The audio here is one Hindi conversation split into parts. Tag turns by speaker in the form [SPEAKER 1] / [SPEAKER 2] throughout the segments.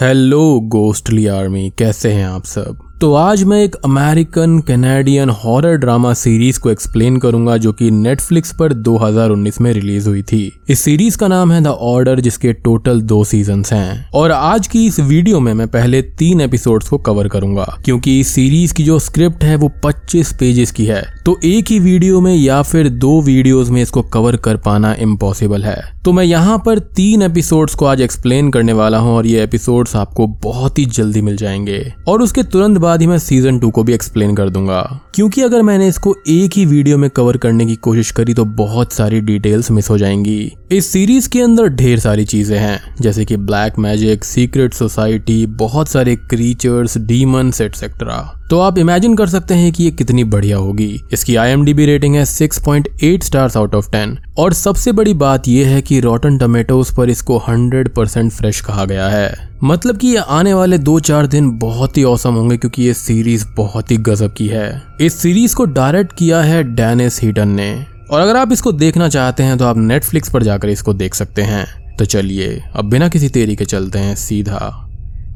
[SPEAKER 1] हेलो गोस्टली आर्मी कैसे हैं आप सब? तो आज मैं एक American Canadian horror drama series को एक्सप्लेन करूँगा जो कि नेटफ्लिक्स पर 2019 में रिलीज़ हुई थी। इस सीरीज़ का नाम है द ऑर्डर जिसके टोटल दो सीज़न हैं। और आज की इस वीडियो में मैं पहले तीन एपिसोड्स को कवर करूँगा, क्योंकि इस सीरीज़ की जो स्क्रिप्ट है वो 25 पेजेस की है। तो एक ही वीडियो में या फिर दो वीडियोस में इसको कवर कर पाना इम्पॉसिबल है। तो मैं यहाँ पर तीन एपिसोड्स को आज एक्सप्लेन करने वाला हूँ और ये एपिसोड्स आपको बहुत ही जल्दी मिल जाएँगे। और उसके तुरंत बाद ही मैं सीज़न टू को भी एक्सप्लेन कर दूँगा। क्योंकि अगर मैंने इसको एक ही वीडियो में कवर करने की कोशिश करी तो बहुत सारी डिटेल्स मिस हो जाएँगी। इस सीरीज़ के अंदर ढेर सारी चीज़ें हैं। जैसे कि ब्लैक मैजिक सीक्रेट सोसाइटी बहुत सारे क्रीचर्स डीमंस एटसेट्रा तो आप इमेजिन कर सकते हैं कि ये कितनी बढ़िया होगी। इसकी आईएमडीबी रेटिंग है 6.8 स्टार्स आउट ऑफ़ 10 और सबसे बड़ी बात यह है कि रॉटन टमेटोज पर इसको 100% फ्रेश कहा गया है। मतलब कि ये आने वाले दो चार दिन बहुत ही औसम होंगे क्योंकि ये सीरीज़ बहुत ही गजब की है। इस सीरीज़ को डायरेक्ट किया है डेनिस हीटन ने। और अगर आप इसको देखना चाहते हैं तो आप नेटफ्लिक्स पर जाकर इसको देख सकते हैं। तो चलिए, अब बिना किसी तेरी के चलते हैं सीधा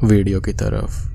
[SPEAKER 1] वीडियो की तरफ़।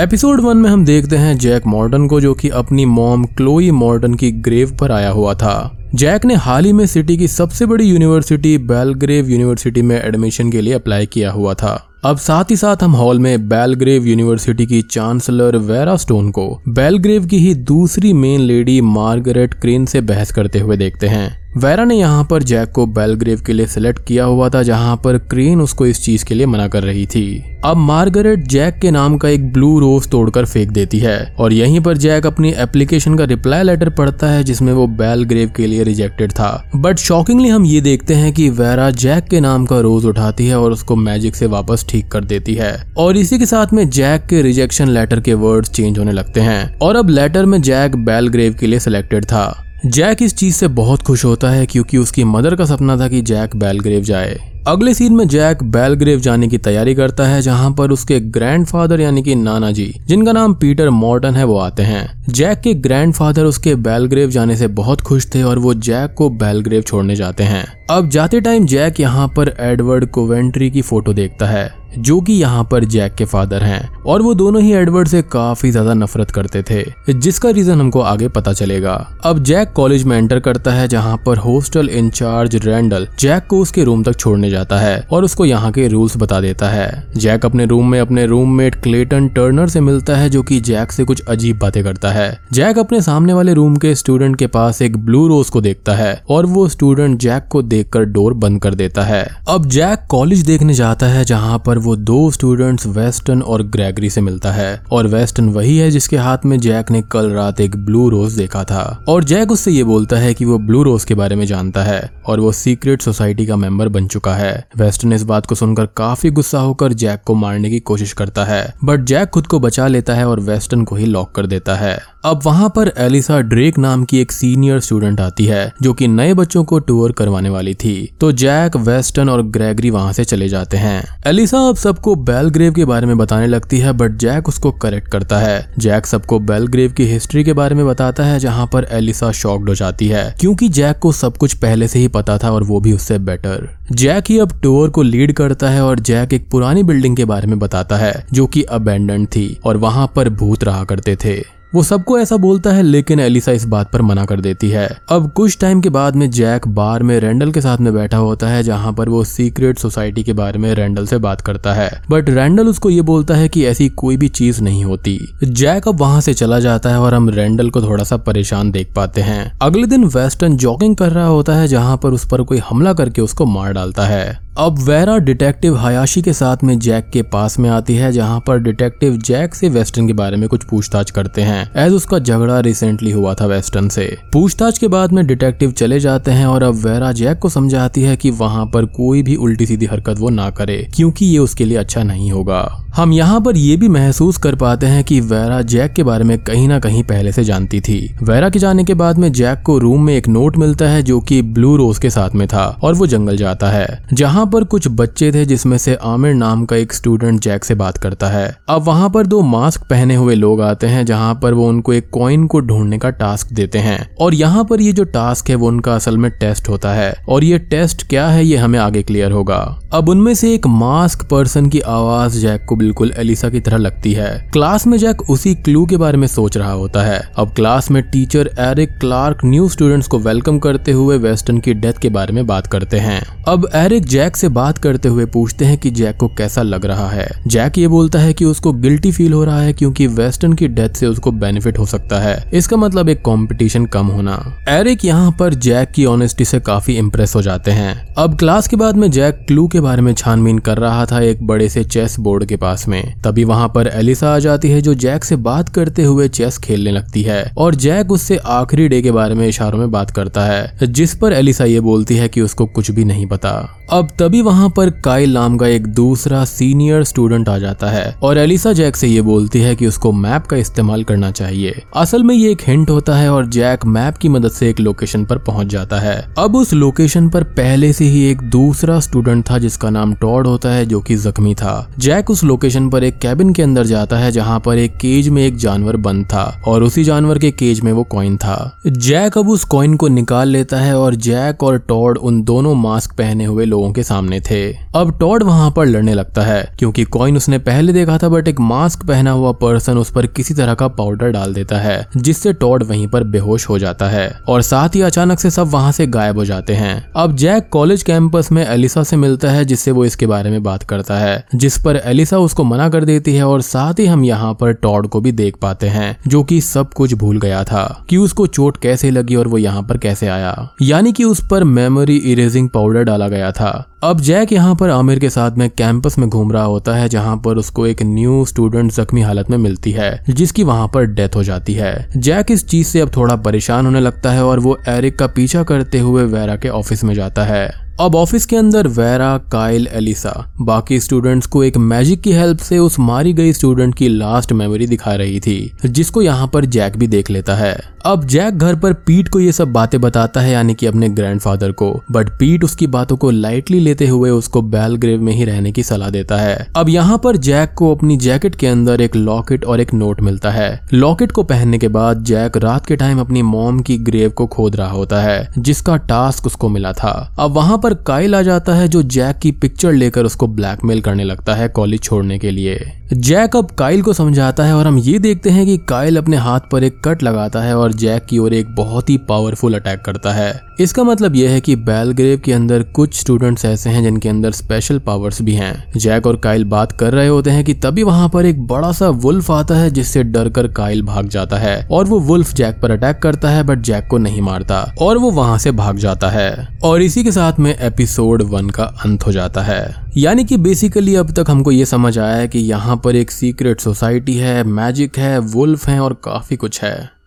[SPEAKER 1] एपिसोड वन में हम देखते हैं जैक मॉर्डन को जो कि अपनी मॉम क्लोई मॉर्डन की ग्रेव पर आया हुआ था। जैक ने हाल ही में सिटी की सबसे बड़ी यूनिवर्सिटी बेलग्रेव यूनिवर्सिटी में एडमिशन के लिए अप्लाई किया हुआ था। अब साथ ही साथ हम हॉल में बेलग्रेव यूनिवर्सिटी की चांसलर वेरा स्टोन को बेलग्रेव की ही दूसरी मेन लेडी मार्गरेट क्रेन से बहस करते हुए देखते हैं। वेरा ने यहाँ पर जैक को बेलग्रेव के लिए सिलेक्ट किया हुआ था, जहाँ पर क्रेन उसको इस चीज़ के लिए मना कर रही थी। अब मार्गरेट जैक के नाम का एक ब्लू रोज तोड़कर फेंक देती है, और यहीं पर जैक अपनी एप्लीकेशन का रिप्लाई लेटर पढ़ता है, जिसमें वो बेलग्रेव के लिए रिजेक्टेड था। बट शॉकिंगली हम ये देखते हैं कि वेरा जैक के नाम का रोज उठाती है और उसको मैजिक से वापस ठीक कर देती है। और इसी के साथ में जैक के रिजेक्शन लेटर के वर्ड चेंज होने लगते हैं। और अब लेटर में जैक बेलग्रेव के लिए सिलेक्टेड था। जैक इस चीज़ से बहुत खुश होता है क्योंकि उसकी मदर का सपना था कि जैक बेलग्रेव जाए। अगले सीन में जैक बेलग्रेव जाने की तैयारी करता है, जहाँ पर उसके ग्रैंडफादर यानी कि नाना जी जिनका नाम पीटर मॉर्टन है, वो आते हैं। जैक के ग्रैंडफादर उसके बेलग्रेव जाने से बहुत खुश थे और वो जैक को बेलग्रेव छोड़ने जाते हैं। अब जाते टाइम जैक यहाँ पर एडवर्ड कोवेंट्री की फ़ोटो देखता है, जो कि यहाँ पर जैक के फादर हैं, और वो दोनों ही एडवर्ड से काफ़ी ज़्यादा नफरत करते थे, जिसका रीजन हमको आगे पता चलेगा। अब जैक कॉलेज में एंटर करता है, जहाँ पर हॉस्टल इंचार्ज रैंडल जैक को उसके रूम तक छोड़ने जाता है और उसको यहाँ के रूल्स बता देता है। जैक अपने रूम में अपने रूममेट क्लेटन टर्नर से मिलता है, जो की जैक से कुछ अजीब बातें करता है। जैक अपने सामने वाले रूम के स्टूडेंट के पास एक ब्लू रोज को देखता है और वो स्टूडेंट जैक को देखकर डोर बंद कर देता है। अब जैक कॉलेज देखने जाता है, जहाँ पर वो दो स्टूडेंट्स वेस्टर्न और ग्रेगरी से मिलता है और वेस्टर्न वही है जिसके हाथ में जैक ने कल रात एक ब्लू रोज देखा था। और जैक उससे ये बोलता है कि वो ब्लू रोज के बारे में जानता है और वो सीक्रेट सोसाइटी का मेंबर बन चुका है। वेस्टर्न इस बात को सुनकर काफ़ी गुस्सा होकर जैक को मारने की कोशिश करता है बट जैक खुद को बचा लेता है और वेस्टन को ही लॉक कर देता है। अब वहाँ पर एलिसा ड्रेक नाम की एक सीनियर स्टूडेंट आती है, जो कि नए बच्चों को टूर करवाने वाली थी। तो जैक वेस्टर्न और ग्रेगरी वहाँ से चले जाते हैं। एलिसा अब सबको बेलग्रेव के बारे में बताने लगती है, बट जैक उसको करेक्ट करता है। जैक सबको बेलग्रेव की हिस्ट्री के बारे में बताता है, जहाँ पर एलिसा शॉक्ड हो जाती है, क्योंकि जैक को सब कुछ पहले से ही पता था और वो भी उससे बेटर। जैक ही अब टूर को लीड करता है और जैक एक पुरानी बिल्डिंग के बारे में बताता है, जो कि अबेंडेंट थी और वहाँ पर भूत रहा करते थे। वो सबको ऐसा बोलता है, लेकिन एलिसा इस बात पर मना कर देती है। अब कुछ टाइम के बाद में जैक बार में रैंडल के साथ में बैठा होता है, जहाँ पर वो सीक्रेट सोसाइटी के बारे में रैंडल से बात करता है। बट रैंडल उसको ये बोलता है कि ऐसी कोई भी चीज़ नहीं होती। जैक अब वहाँ से चला जाता है और हम रैंडल को थोड़ा सा परेशान देख पाते हैं। अगले दिन वेस्टर्न जॉगिंग कर रहा होता है, जहाँ पर उस पर कोई हमला करके उसको मार डालता है। अब वेरा डिटेक्टिव हयाशी के साथ में जैक के पास में आती है, जहाँ पर डिटेक्टिव जैक से वेस्टर्न के बारे में कुछ पूछताछ करते हैं, एज उसका झगड़ा रिसेंटली हुआ था वेस्टर्न से। पूछताछ के बाद में डिटेक्टिव चले जाते हैं और अब वेरा जैक को समझाती है कि वहाँ पर कोई भी उल्टी सीधी हरकत वो ना करे, क्योंकि ये उसके लिए अच्छा नहीं होगा। हम यहाँ पर ये भी महसूस कर पाते हैं कि वेरा जैक के बारे में कहीं ना कहीं पहले से जानती थी। वेरा के जाने के बाद में जैक को रूम में एक नोट मिलता है जो कि ब्लू रोज के साथ में था, और वो जंगल जाता है, जहाँ पर कुछ बच्चे थे जिसमें से आमिर नाम का एक स्टूडेंट जैक से बात करता है। अब वहाँ पर दो मास्क पहने हुए लोग आते हैं, जहाँ पर वो उनको एक कॉइन को ढूँढने का टास्क देते हैं। और यहाँ पर ये जो टास्क है, वो उनका असल में टेस्ट होता है। और ये टेस्ट क्या है, ये हमें आगे क्लियर होगा। अब उनमें से एक मास्क पर्सन की आवाज़ जैक को बिल्कुल एलिसा की तरह लगती है। क्लास में जैक उसी क्लू के बारे में सोच रहा होता है। अब क्लास में teacher Eric Clark new students को वेलकम करते हुए वेस्टर्न की डेथ के बारे में बात करते हैं। अब एरिक जैक से बात करते हुए पूछते हैं कि जैक को कैसा लग रहा है। जैक ये बोलता है कि उसको गिल्टी फील हो रहा है क्योंकि वेस्टर्न की डेथ से उसको बेनिफिट हो सकता है। इसका मतलब एक कंपटीशन कम होना। एरिक यहाँ पर जैक की ऑनेस्टी से काफ़ी इम्प्रेस हो जाते हैं। अब क्लास के बाद में जैक क्लू के बारे में छानबीन कर रहा था एक बड़े से चेस बोर्ड के पास में। तभी वहाँ पर एलिसा आ जाती है जो जैक से बात करते हुए चेस खेलने लगती है और जैक उससे आखिरी डे के बारे में इशारों में बात करता है, जिस पर एलिसा ये बोलती है कि उसको कुछ भी नहीं पता। अब तभी वहाँ पर काइल नाम का एक दूसरा सीनियर स्टूडेंट आ जाता है और एलिसा जैक से ये बोलती है कि उसको मैप का इस्तेमाल करना चाहिए। असल में ये एक हिंट होता है और जैक मैप की मदद से एक लोकेशन पर पहुँच जाता है। अब उस लोकेशन पर पहले से ही एक दूसरा स्टूडेंट था जिसका नाम टॉड होता है, जो कि जख्मी था। जैक उस लोकेशन पर एक कैबिन के अंदर जाता है, जहाँ पर एक केज में एक जानवर बंद था और उसी जानवर के केज में वो कॉइन था। जैक अब उस कॉइन को निकाल लेता है और जैक और टॉड उन दोनों मास्क पहने हुए लोगों के सामने थे। अब टॉड वहाँ पर लड़ने लगता है, क्योंकि कॉइन उसने पहले देखा था, बट एक मास्क पहना हुआ पर्सन उस पर किसी तरह का पाउडर डाल देता है, जिससे टॉड वहीं पर बेहोश हो जाता है, और साथ ही अचानक से सब वहाँ से गायब हो जाते हैं। अब जैक कॉलेज कैंपस में एलिसा से मिलता है, जिससे वो इसके बारे में बात करता है, जिस पर एलिसा उसको मना कर देती है, और साथ ही हम यहाँ पर टॉड को भी देख पाते हैं, जो कि सब कुछ भूल गया था, कि उसको चोट कैसे लगी और वो यहाँ पर कैसे आया। यानी कि उस पर मेमोरी इरेजिंग पाउडर डाला गया था। अब जैक यहाँ पर आमिर के साथ में कैंपस में घूम रहा होता है, जहाँ पर उसको एक न्यू स्टूडेंट जख्मी हालत में मिलती है, जिसकी वहाँ पर डेथ हो जाती है। जैक इस चीज़ से अब थोड़ा परेशान होने लगता है और वो एरिक का पीछा करते हुए वेरा के ऑफ़िस में जाता है। अब ऑफ़िस के अंदर वेरा, काइल, एलिसा। बाकी स्टूडेंट्स को एक मैजिक की हेल्प से उस मारी गई स्टूडेंट की लास्ट मेमोरी दिखा रही थी, जिसको यहाँ पर जैक भी देख लेता है। अब जैक घर पर पीट को ये सब बातें बताता है, यानी कि अपने ग्रैंडफादर को। बट पीट उसकी बातों को लाइटली लेते हुए उसको बैलग्रेव में ही रहने की सलाह देता है। अब यहाँ पर जैक को अपनी जैकेट के अंदर एक लॉकेट और एक नोट मिलता है। लॉकेट को पहनने के बाद जैक रात के टाइम अपनी मोम की ग्रेव को खोद रहा होता है, जिसका टास्क उसको मिला था। अब वहाँ पर काइल आ जाता है जो जैक की पिक्चर लेकर उसको ब्लैकमेल करने लगता है कॉलेज छोड़ने के लिए। जैक अब काइल को समझाता है और हम ये देखते हैं कि काइल अपने हाथ पर एक कट लगाता है और जैक की ओर एक बहुत ही पावरफुल अटैक करता है। इसका मतलब यह है कि बैलग्रेव के अंदर कुछ स्टूडेंट्स ऐसे हैं जिनके अंदर स्पेशल पावर्स भी हैं। जैक और काइल बात कर रहे होते हैं कि तभी वहाँ पर एक बड़ा सा वुल्फ आता है जिससे डर कर काइल भाग जाता है और वो वुल्फ जैक पर अटैक करता है बट जैक को नहीं मारता और वो वहाँ से भाग जाता है। और इसी के साथ में एपिसोड वन का अंत हो जाता है। यानी कि बेसिकली अब तक हमको ये समझ आया है कि यहाँ पर एक सीक्रेट सोसाइटी है मैजिक है वुल्फ है और काफ़ी कुछ है।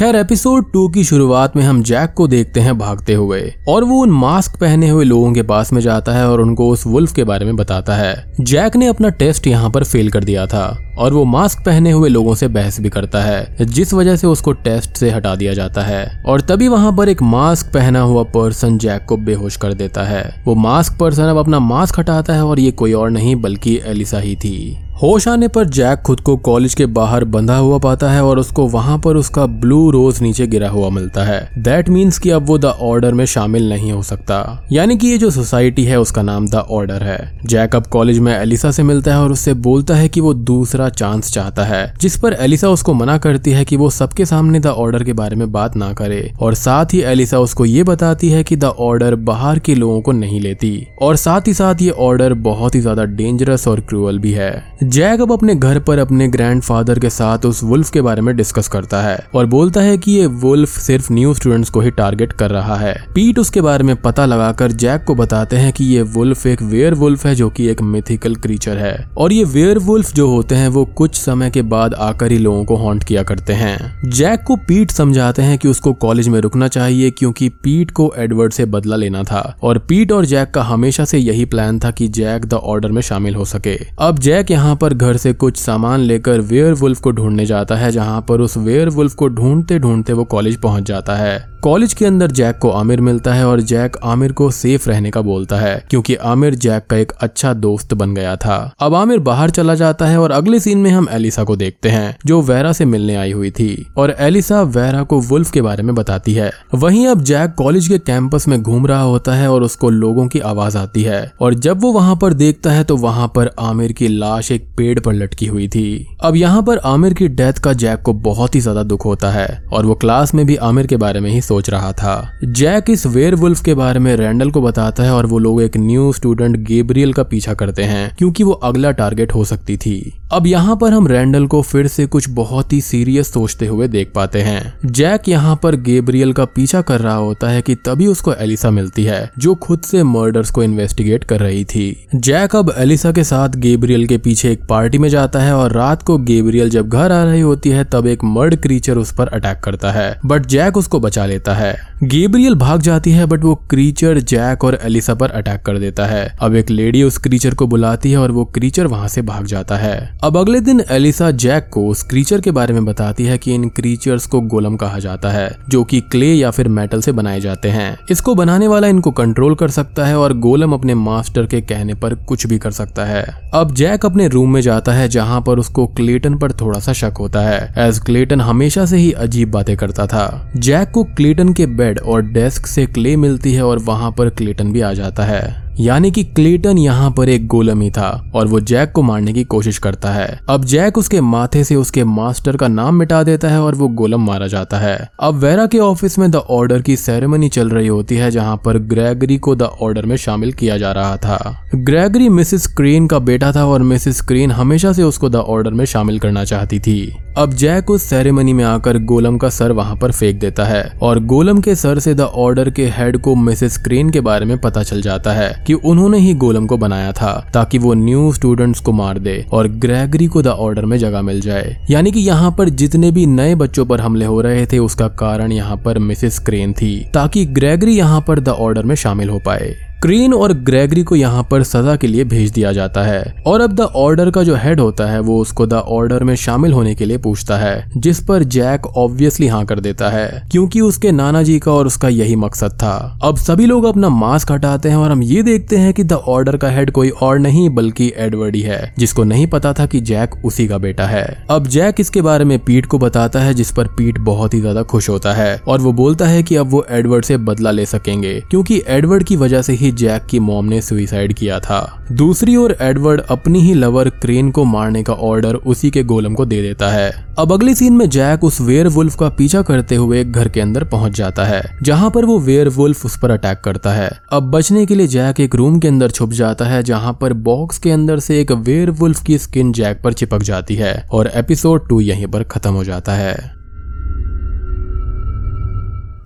[SPEAKER 1] खैर एपिसोड टू की शुरुआत में हम जैक को देखते हैं भागते हुए, और वो उन मास्क पहने हुए लोगों के पास में जाता है और उनको उस वुल्फ के बारे में बताता है। जैक ने अपना टेस्ट यहाँ पर फेल कर दिया था, और वो मास्क पहने हुए लोगों से बहस भी करता है, जिस वजह से उसको टेस्ट से हटा दिया जाता है। और तभी वहाँ पर एक मास्क पहना हुआ पर्सन जैक को बेहोश कर देता है। वो मास्क पर्सन अब अपना मास्क हटाता है, और ये कोई और नहीं, बल्कि एलिसा ही थी। होश आने पर जैक खुद को कॉलेज के बाहर बंधा हुआ पाता है और उसको वहाँ पर उसका ब्लू रोज नीचे गिरा हुआ मिलता है। दैट मीन्स कि अब वो द ऑर्डर में शामिल नहीं हो सकता। यानी कि ये जो सोसाइटी है, उसका नाम द ऑर्डर है। जैक अब कॉलेज में एलिसा से मिलता है और उससे बोलता है कि वो दूसरा चांस चाहता है, जिस पर एलिसा उसको मना करती है कि वो सबके सामने द ऑर्डर के बारे में बात ना करे। और साथ ही एलिसा उसको ये बताती है कि द ऑर्डर बाहर के लोगों को नहीं लेती। और साथ ही साथ ये ऑर्डर बहुत ही ज़्यादा डेंजरस और क्रूअल भी है। जैक अब अपने घर पर अपने ग्रैंडफादर के साथ उस वुल्फ के बारे में डिस्कस करता है और बोलता है कि ये वुल्फ सिर्फ़ न्यू स्टूडेंट्स को ही टारगेट कर रहा है। पीट उसके बारे में पता लगाकर जैक को बताते हैं कि ये वुल्फ एक वेयर वुल्फ है जो कि एक मिथिकल क्रीचर है और ये वेयर वुल्फ जो होते हैं वो कुछ समय के बाद आकर ही लोगों को हॉन्ट किया करते हैं। जैक को पीट समझाते हैं कि उसको कॉलेज में रुकना चाहिए क्योंकि पीट को एडवर्ड से बदला लेना था और पीट और जैक का हमेशा से यही प्लान था कि जैक द ऑर्डर में शामिल हो सके। अब जैक यहाँ पर घर से कुछ सामान लेकर वेयर वुल्फ को ढूँढने जाता है, जहाँ पर उस वेयर वुल्फ को ढूंढते ढूंढते वो कॉलेज पहुँच जाता है। कॉलेज के अंदर जैक को आमिर मिलता है और जैक आमिर को सेफ़ रहने का बोलता है, क्योंकि आमिर जैक का एक अच्छा दोस्त बन गया था। अब आमिर बाहर चला जाता है और अगले सीन में हम एलिसा को देखते हैं, जो वेरा से मिलने आई हुई थी। और एलिसा वेरा को वुल्फ के बारे में बताती है। वहीं अब जैक कॉलेज के कैंपस में घूम रहा होता है और उसको लोगों की आवाज़ आती है। और जब वो वहाँ पर देखता है तो वहाँ पर आमिर की लाश एक पेड़ पर लटकी हुई थी। अब यहाँ पर आमिर की डेथ का जैक को बहुत ही ज़्यादा दुख होता है, और वो क्लास में भी आमिर के बारे में ही सोच रहा था। जैक इस वेयर के बारे में रैंडल को बताता है, और वो लोग एक न्यू स्टूडेंट गेब्रियल का पीछा करते हैं, क्योंकि वो अगला टारगेट हो सकती थी। अब यहाँ पर हम रैंडल को फिर से कुछ बहुत ही सीरियस सोचते हुए देख पाते हैं। जैक यहाँ पर गेब्रियल का पीछा कर रहा होता है कि तभी उसको एलिसा मिलती है, जो खुद से मर्डर्स को इन्वेस्टिगेट कर रही थी। जैक अब एलिसा के साथ गेब्रियल के पीछे एक पार्टी में जाता है और रात को गेब्रियल जब घर आ रही होती है, तब एक मर्ड क्रीचर उस पर अटैक करता है। बट जैक उसको बचा लेता है। गेब्रियल भाग जाती है, बट वो क्रीचर जैक और एलिसा पर अटैक कर देता है। अब एक लेडी उस क्रीचर को बुलाती है और वो क्रीचर वहाँ से भाग जाता है। अब अगले दिन एलिसा जैक को उस क्रीचर के बारे में बताती है कि इन क्रीचर्स को गोलम कहा जाता है, जो कि क्ले या फिर मेटल से बनाए जाते हैं। इसको बनाने वाला इनको कंट्रोल कर सकता है और गोलम अपने मास्टर के कहने पर कुछ भी कर सकता है। अब जैक अपने रूम में जाता है, जहाँ पर उसको क्लेटन पर थोड़ा सा शक होता है। एज क्लेटन हमेशा से ही अजीब बातें करता था। जैक को क्लेटन के बेड और डेस्क से क्ले मिलती है और वहाँ पर क्लेटन भी आ जाता है। यानी कि क्लेटन यहाँ पर एक गोलम ही था और वो जैक को मारने की कोशिश करता है। अब जैक उसके माथे से उसके मास्टर का नाम मिटा देता है और वो गोलम मारा जाता है। अब वेरा के ऑफ़िस में द ऑर्डर की सेरेमनी चल रही होती है, जहाँ पर ग्रेगरी को द ऑर्डर में शामिल किया जा रहा था। ग्रेगरी मिसिस क्रेन का बेटा था और मिसिस क्रेन हमेशा से उसको द ऑर्डर में शामिल करना चाहती थी। अब जैक उस सेरेमनी में आकर गोलम का सर वहाँ पर फेंक देता है और गोलम के सर से द ऑर्डर के हेड को मिसेस क्रेन के बारे में पता चल जाता है कि उन्होंने ही गोलम को बनाया था ताकि वो न्यू स्टूडेंट्स को मार दे और ग्रेगरी को द ऑर्डर में जगह मिल जाए। यानी कि यहाँ पर जितने भी नए बच्चों पर हमले हो रहे थे, उसका कारण यहाँ पर मिसेस क्रेन थी, ताकि ग्रेगरी यहाँ पर द ऑर्डर में शामिल हो पाए। क्रीन और ग्रेगरी को यहाँ पर सजा के लिए भेज दिया जाता है और अब द ऑर्डर का जो हेड होता है वो उसको द ऑर्डर में शामिल होने के लिए पूछता है, जिस पर जैक ऑब्वियसली हाँ कर देता है, क्योंकि उसके नाना जी का और उसका यही मकसद था। अब सभी लोग अपना मास्क हटाते हैं और हम ये देखते हैं कि द ऑर्डर का हेड कोई और नहीं बल्कि एडवर्ड ही है, जिसको नहीं पता था कि जैक उसी का बेटा है। अब जैक इसके बारे में पीट को बताता है, जिस पर पीट बहुत ही ज़्यादा खुश होता है और वो बोलता है कि अब वो एडवर्ड से बदला ले सकेंगे, क्योंकि एडवर्ड की वजह से ही जैक की मॉम ने सुइसाइड किया था। दूसरी ओर एडवर्ड अपनी ही लवर क्रेन को मारने का ऑर्डर उसी के गोलम को दे देता है। अब अगली सीन में जैक उस वेयर का पीछा करते हुए घर के अंदर पहुँच जाता है, जहाँ पर वो वेयर उस पर अटैक करता है। अब बचने के लिए जैक एक रूम के अंदर छुप जाता है, जहाँ पर बॉक्स के अंदर से एक वेयर की स्किन जैक पर चिपक जाती है, और एपिसोड टू यहीं पर खत्म हो जाता है।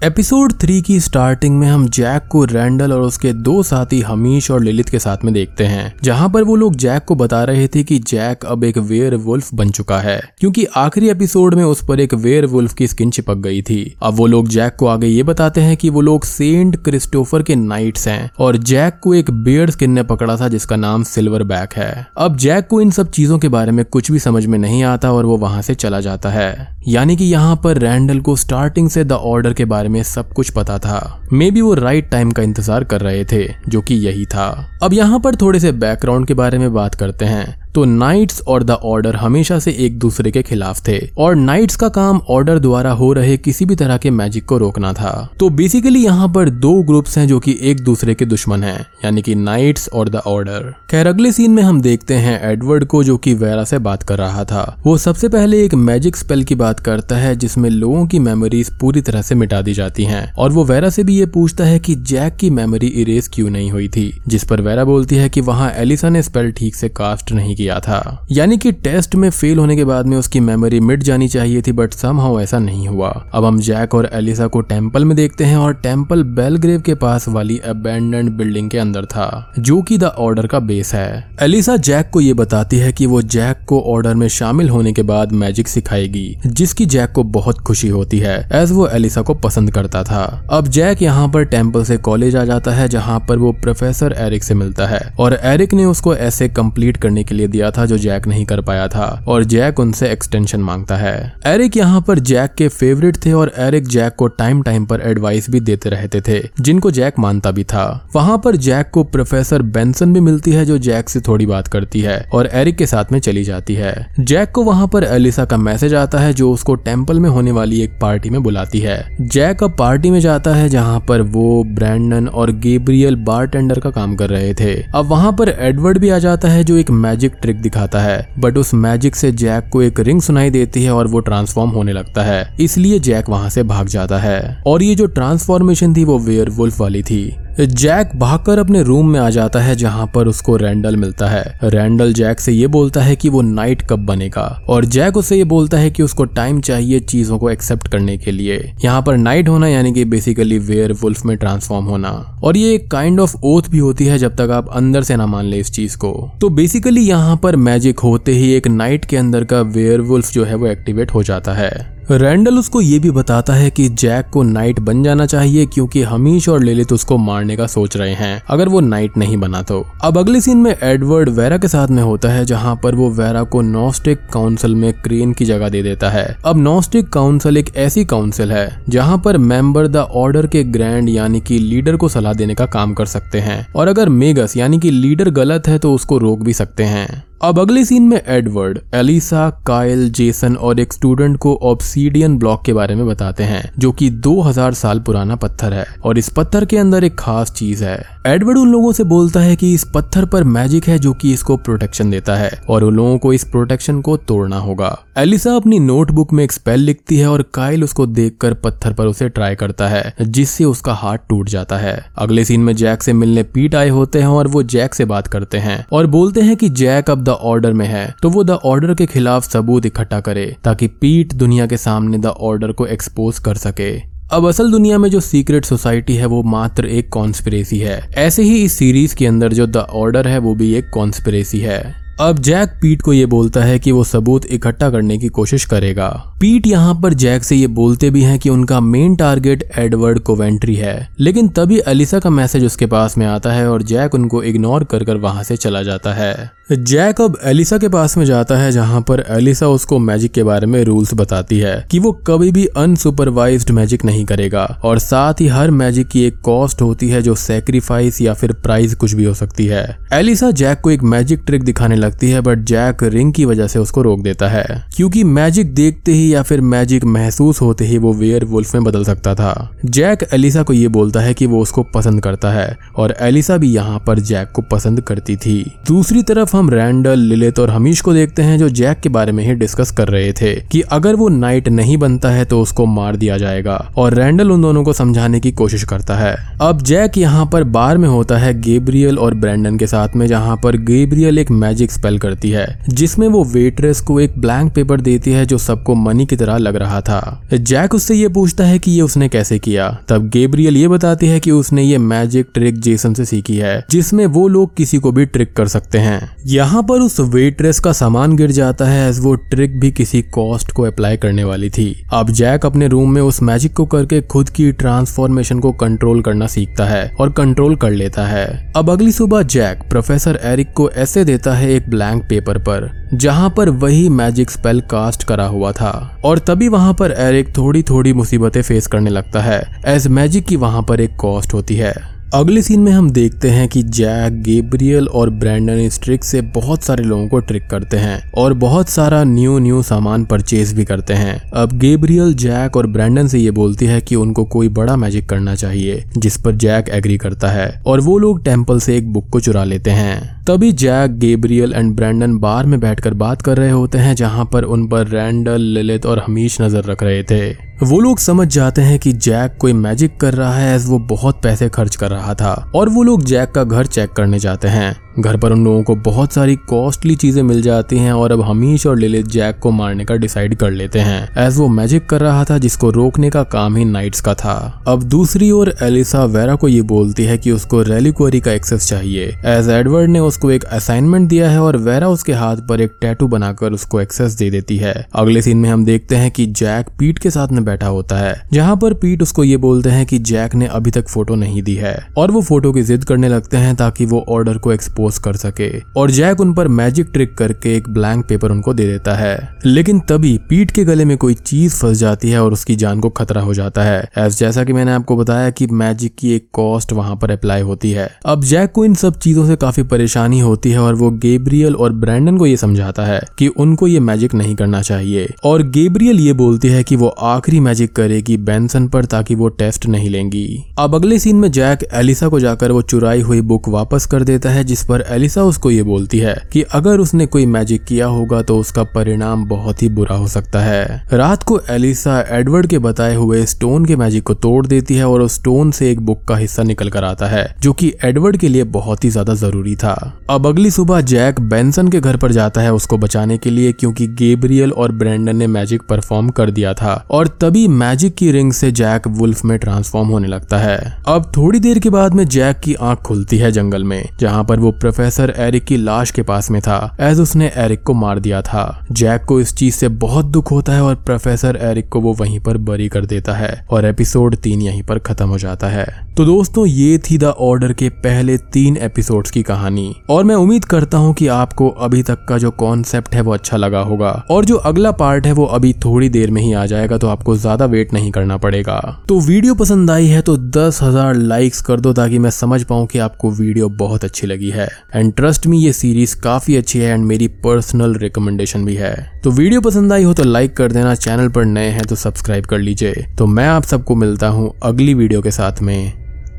[SPEAKER 1] एपिसोड थ्री की स्टार्टिंग में हम जैक को रैंडल और उसके दो साथी हमीश और लिलित के साथ में देखते हैं, जहाँ पर वो लोग जैक को बता रहे थे कि जैक अब एक वेयर वुल्फ बन चुका है, क्योंकि आखिरी एपिसोड में उस पर एक वेयर वुल्फ की स्किन चिपक गई थी। अब वो लोग जैक को आगे ये बताते हैं कि वो लोग सेंट क्रिस्टोफर के नाइट्स हैं, और जैक को एक बेयर स्किन ने पकड़ा था जिसका नाम सिल्वर बैक है। अब जैक को इन सब चीज़ों के बारे में कुछ भी समझ में नहीं आता और वो वहाँ से चला जाता है। यानी कि यहाँ पर रैंडल को स्टार्टिंग से द ऑर्डर के बारे में सब कुछ पता था। मे बी वो राइट टाइम का इंतज़ार कर रहे थे, जो कि यही था। अब यहाँ पर थोड़े से बैकग्राउंड के बारे में बात करते हैं। तो नाइट्स और द ऑर्डर हमेशा से एक दूसरे के खिलाफ थे। और नाइट्स का काम ऑर्डर द्वारा हो रहे किसी भी तरह के मैजिक को रोकना था। तो बेसिकली यहाँ पर दो ग्रुप्स हैं जो कि एक दूसरे के दुश्मन हैं, यानी कि नाइट्स और द ऑर्डर खैर, अगले सीन में हम देखते हैं एडवर्ड को जो कि वेरा से बात कर रहा था। वो सबसे पहले एक मैजिक स्पेल की बात करता है, जिसमें लोगों की मेमोरीज पूरी तरह से मिटा दी जाती हैं। और वो वेरा से भी ये पूछता है कि जैक की मेमोरी इरेज क्यों नहीं हुई थी, जिस पर वेरा बोलती है कि वहाँ एलिसा ने स्पेल ठीक से कास्ट नहीं किया। था। यानी कि टेस्ट में फेल होने के बाद में उसकी मेमोरी मिट जानी चाहिए थी बट समहाउ ऐसा नहीं हुआ। अब हम जैक और एलिसा को टेंपल में देखते हैं और टेंपल बेलग्रेव के पास वाली अबेंडेंड बिल्डिंग के अंदर था, जो कि द ऑर्डर का बेस है। एलिसा जैक को ये बताती है कि वो जैक को ऑर्डर में शामिल होने के बाद मैजिक सिखाएगी, जिसकी जैक को बहुत खुशी होती है एज वो एलिसा को पसंद करता था। अब जैक यहाँ पर टेंपल से कॉलेज आ जाता है, जहाँ पर वो प्रोफेसर एरिक से मिलता है, और एरिक ने उसको ऐसे कंप्लीट करने के लिए दिया था जो जैक नहीं कर पाया था, और जैक उनसे एक्सटेंशन माँगता है। एरिक यहाँ पर जैक के फेवरेट थे और एरिक जैक को टाइम टाइम पर एडवाइस भी देते रहते थे, जिनको जैक मानता भी था। वहाँ पर जैक को प्रोफेसर बेंसन भी मिलती है, जो जैक से थोड़ी बात करती है, और एरिक के साथ में चली जाती है। जैक को वहाँ पर एलिसा का मैसेज आता है, जो उसको टेंपल में होने वाली एक पार्टी में बुलाती है। जैक अब पार्टी में जाता है, जहाँ पर वो ब्रैंडन और गेब्रियल बार का काम कर रहे थे। अब वहाँ पर एडवर्ड भी आ जाता है, जो एक मैजिक ट्रिक दिखाता है बट उस मैजिक से जैक को एक रिंग सुनाई देती है और वो ट्रांसफॉर्म होने लगता है। इसलिए जैक वहाँ से भाग जाता है। और ये जो ट्रांसफॉर्मेशन थी वो वेयर वाली थी। जैक भागकर अपने रूम में आ जाता है, जहाँ पर उसको रैंडल मिलता है। रैंडल जैक से ये बोलता है कि वो नाइट कब बनेगा, और जैक उसे ये बोलता है कि उसको टाइम चाहिए चीज़ों को एक्सेप्ट करने के लिए। यहाँ पर नाइट होना यानी कि बेसिकली वेयर वुल्फ में ट्रांसफॉर्म होना। और ये एक काइंड ऑफ़ ओथ भी होती है जब तक आप अंदर से ना मान ले इस चीज़ को। तो बेसिकली यहाँ पर मैजिक होते ही एक नाइट के अंदर का वेयर जो है वो एक्टिवेट हो जाता है। रैंडल उसको ये भी बताता है कि जैक को नाइट बन जाना चाहिए क्योंकि हमीश और लेलित उसको मारने का सोच रहे हैं, अगर वो नाइट नहीं बना तो। अब अगले सीन में एडवर्ड वेरा के साथ में होता है, जहाँ पर वो वेरा को नॉस्टिक काउंसिल में क्रेन की जगह दे देता है। अब नॉस्टिक काउंसिल एक ऐसी काउंसिल है, जहाँ पर मेंबर द ऑर्डर के ग्रैंड यानी कि लीडर को सलाह देने का काम कर सकते हैं, और अगर मेगस यानी कि लीडर गलत है तो उसको रोक भी सकते हैं। अब अगले सीन में एडवर्ड एलिसा कायल जेसन और एक स्टूडेंट को ऑब्सीडियन ब्लॉक के बारे में बताते हैं, जो कि 2000 साल पुराना पत्थर है और इस पत्थर के अंदर एक खास चीज़ है। एडवर्ड उन लोगों से बोलता है कि इस पत्थर पर मैजिक है जो कि इसको प्रोटेक्शन देता है और उन लोगों को इस प्रोटेक्शन को तोड़ना होगा। एलिसा अपनी नोटबुक में एक स्पेल लिखती है और काइल उसको देखकर पत्थर पर उसे ट्राई करता है, जिससे उसका हाथ टूट जाता है। अगले सीन में जैक से मिलने पीट आए होते हैं और वो जैक से बात करते हैं और बोलते हैं कि जैक अब द ऑर्डर में है तो वो द ऑर्डर के खिलाफ सबूत इकट्ठा करे, ताकि पीट दुनिया के सामने द ऑर्डर को एक्सपोज कर सके। अब असल दुनिया में जो सीक्रेट सोसाइटी है, वो मात्र एक कॉन्स्पिरेसी है। ऐसे ही इस सीरीज़ के अंदर जो द ऑर्डर है, वो भी एक कॉन्स्पिरेसी है। अब जैक पीट को ये बोलता है कि वो सबूत इकट्ठा करने की कोशिश करेगा। पीट यहाँ पर जैक से ये बोलते भी हैं कि उनका मेन टारगेट एडवर्ड कोवेंट्री है। लेकिन तभी अलिसा का मैसेज उसके पास में आता है और जैक उनको इग्नोर कर कर वहाँ से चला जाता है। जैक अब एलिसा के पास में जाता है, जहाँ पर एलिसा उसको मैजिक के बारे में रूल्स बताती है कि वो कभी भी अनसुपरवाइज्ड मैजिक नहीं करेगा और साथ ही हर मैजिक की एक कॉस्ट होती है जो सेक्रीफाइस या फिर प्राइज कुछ भी हो सकती है। एलिसा जैक को एक मैजिक ट्रिक दिखाने लगती है बट जैक रिंग की वजह से उसको रोक देता है। क्योंकि मैजिक देखते ही या फिर मैजिक महसूस होते ही वो वेयर वुल्फ में बदल सकता था। जैक एलिसा को ये बोलता है कि वो उसको पसंद करता है, और एलिसा भी यहाँ पर जैक को पसंद करती थी। दूसरी तरफ़ हम रैंडल लिलित और हमीश को देखते हैं, जो जैक के बारे में ही डिस्कस कर रहे थे कि अगर वो नाइट नहीं बनता है तो उसको मार दिया जाएगा, और रैंडल उन दोनों को समझाने की कोशिश करता है। अब जैक यहाँ पर बार में होता है गेब्रियल और ब्रैंडन के साथ में, जहाँ पर गेब्रियल एक मैजिक स्पेल करती है, जिसमें वो वेटरेस को एक ब्लैंक पेपर देती है जो सबको मनी की तरह लग रहा था। जैक उससे ये पूछता है कि ये उसने कैसे किया। तब गेब्रियल ये बताती है कि उसने ये मैजिक ट्रिक जेसन से सीखी है, जिसमें वो लोग किसी को भी ट्रिक कर सकते हैं। यहाँ पर उस वेट्रेस का सामान गिर जाता है एज वो ट्रिक भी किसी कॉस्ट को अप्लाई करने वाली थी। अब जैक अपने रूम में उस मैजिक को करके खुद की ट्रांसफॉर्मेशन को कंट्रोल करना सीखता है और कंट्रोल कर लेता है। अब अगली सुबह जैक प्रोफेसर एरिक को ऐसे देता है एक ब्लैंक पेपर पर, जहाँ पर वही मैजिक स्पेल कास्ट करा हुआ था। और तभी वहाँ पर एरिक थोड़ी थोड़ी मुसीबतें फेस करने लगता है एज मैजिक की वहाँ पर एक कॉस्ट होती है। अगले सीन में हम देखते हैं कि जैक, गेब्रियल और ब्रैंडन इस ट्रिक से बहुत सारे लोगों को ट्रिक करते हैं और बहुत सारा न्यू न्यू सामान परचेज भी करते हैं। अब गेब्रियल, जैक और ब्रैंडन से ये बोलती है कि उनको कोई बड़ा मैजिक करना चाहिए, जिस पर जैक एग्री करता है और वो लोग टेंपल से एक बुक को चुरा लेते हैं। तभी Jack, Gabriel and Brandon bar में बैठकर बात कर रहे होते हैं, जहाँ पर उन पर रैंडल ललित और हमीश नज़र रख रहे थे। वो लोग समझ जाते हैं कि जैक कोई मैजिक कर रहा है, वो बहुत पैसे खर्च कर रहा था। और वो लोग जैक का घर चेक करने जाते हैं। घर पर उन लोगों को बहुत सारी कॉस्टली चीज़ें मिल जाती हैं और अब हमीश और लिलित जैक को मारने का डिसाइड कर लेते हैं। एज वो मैजिक कर रहा था, जिसको रोकने का काम ही नाइट्स का था। अब दूसरी ओर एलिसा वेरा को ये बोलती है कि उसको रेलिक्वरी का एक्सेस चाहिए। एज एडवर्ड ने उसको एक असाइनमेंट दिया है और वेरा उसके हाथ पर एक टैटू बनाकर उसको एक्सेस दे देती है। अगले सीन में हम देखते हैं कि जैक पीट के साथ में बैठा होता है, जहाँ पर पीट उसको ये बोलते हैं कि जैक ने अभी तक फ़ोटो नहीं दी है। और वो फ़ोटो की जिद करने लगते हैं ताकि वो ऑर्डर को एक्सपोज कंपोज कर सके। और जैक उन पर मैजिक ट्रिक करके एक ब्लैंक पेपर उनको दे देता है। लेकिन तभी पीट के गले में कोई चीज़ फंस जाती है और उसकी जान को खतरा हो जाता है। एज जैसा कि मैंने आपको बताया कि मैजिक की एक कॉस्ट वहाँ पर अप्लाई होती है। अब जैक को इन सब चीज़ों से काफ़ी परेशानी होती है और वो गेब्रियल और ब्रैंडन को ये समझाता है कि उनको ये मैजिक नहीं करना चाहिए। और गेब्रियल ये बोलती है कि वो आखिरी मैजिक करेगी बेंसन पर ताकि वो टेस्ट नहीं लेंगी। अब अगले सीन में जैक एलिसा को जाकर वो चुराई हुई बुक वापस कर देता है, जिस पर एलिसा उसको ये बोलती है कि अगर उसने कोई मैजिक किया होगा तो उसका परिणाम बहुत ही बुरा हो सकता है। रात को एलिसा एडवर्ड के बताए हुए स्टोन के मैजिक को तोड़ देती है और उस स्टोन से एक बुक का हिस्सा निकल कर आता है, जो कि एडवर्ड के लिए बहुत ही ज़्यादा ज़रूरी था। अब अगली सुबह जैक बेंसन के घर पर जाता है उसको बचाने के लिए, क्योंकि गेब्रियल और ब्रेंडन ने मैजिक परफॉर्म कर दिया था, और तभी मैजिक की रिंग से जैक वुल्फ में ट्रांसफॉर्म होने लगता है। अब थोड़ी देर के बाद में जैक की आँख खुलती है जंगल में, जहाँ पर वो प्रोफेसर एरिक की लाश के पास में था। एज उसने एरिक को मार दिया था। जैक को इस चीज़ से बहुत दुख होता है और प्रोफेसर एरिक को वो वहीं पर बरी कर देता है और एपिसोड तीन यहीं पर खत्म हो जाता है। तो दोस्तों, ये थी द ऑर्डर के पहले तीन एपिसोड्स की कहानी। और मैं उम्मीद करता हूँ कि आपको अभी तक का जो कॉन्सेप्ट है वो अच्छा लगा होगा। और जो अगला पार्ट है वो अभी थोड़ी देर में ही आ जाएगा तो आपको ज़्यादा वेट नहीं करना पड़ेगा। तो वीडियो पसंद आई है तो दस हज़ार लाइक्स कर दो ताकि मैं समझ पाऊँ कि आपको वीडियो बहुत अच्छी लगी है। एंड ट्रस्ट मी ये सीरीज़ काफ़ी अच्छी है एंड मेरी पर्सनल रिकमेंडेशन भी है। तो वीडियो पसंद आई हो तो लाइक कर देना चैनल पर नए हैं तो सब्सक्राइब कर लीजिए। तो मैं आप सबको मिलता हूँ अगली वीडियो के साथ में।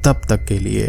[SPEAKER 1] तब तक के लिए।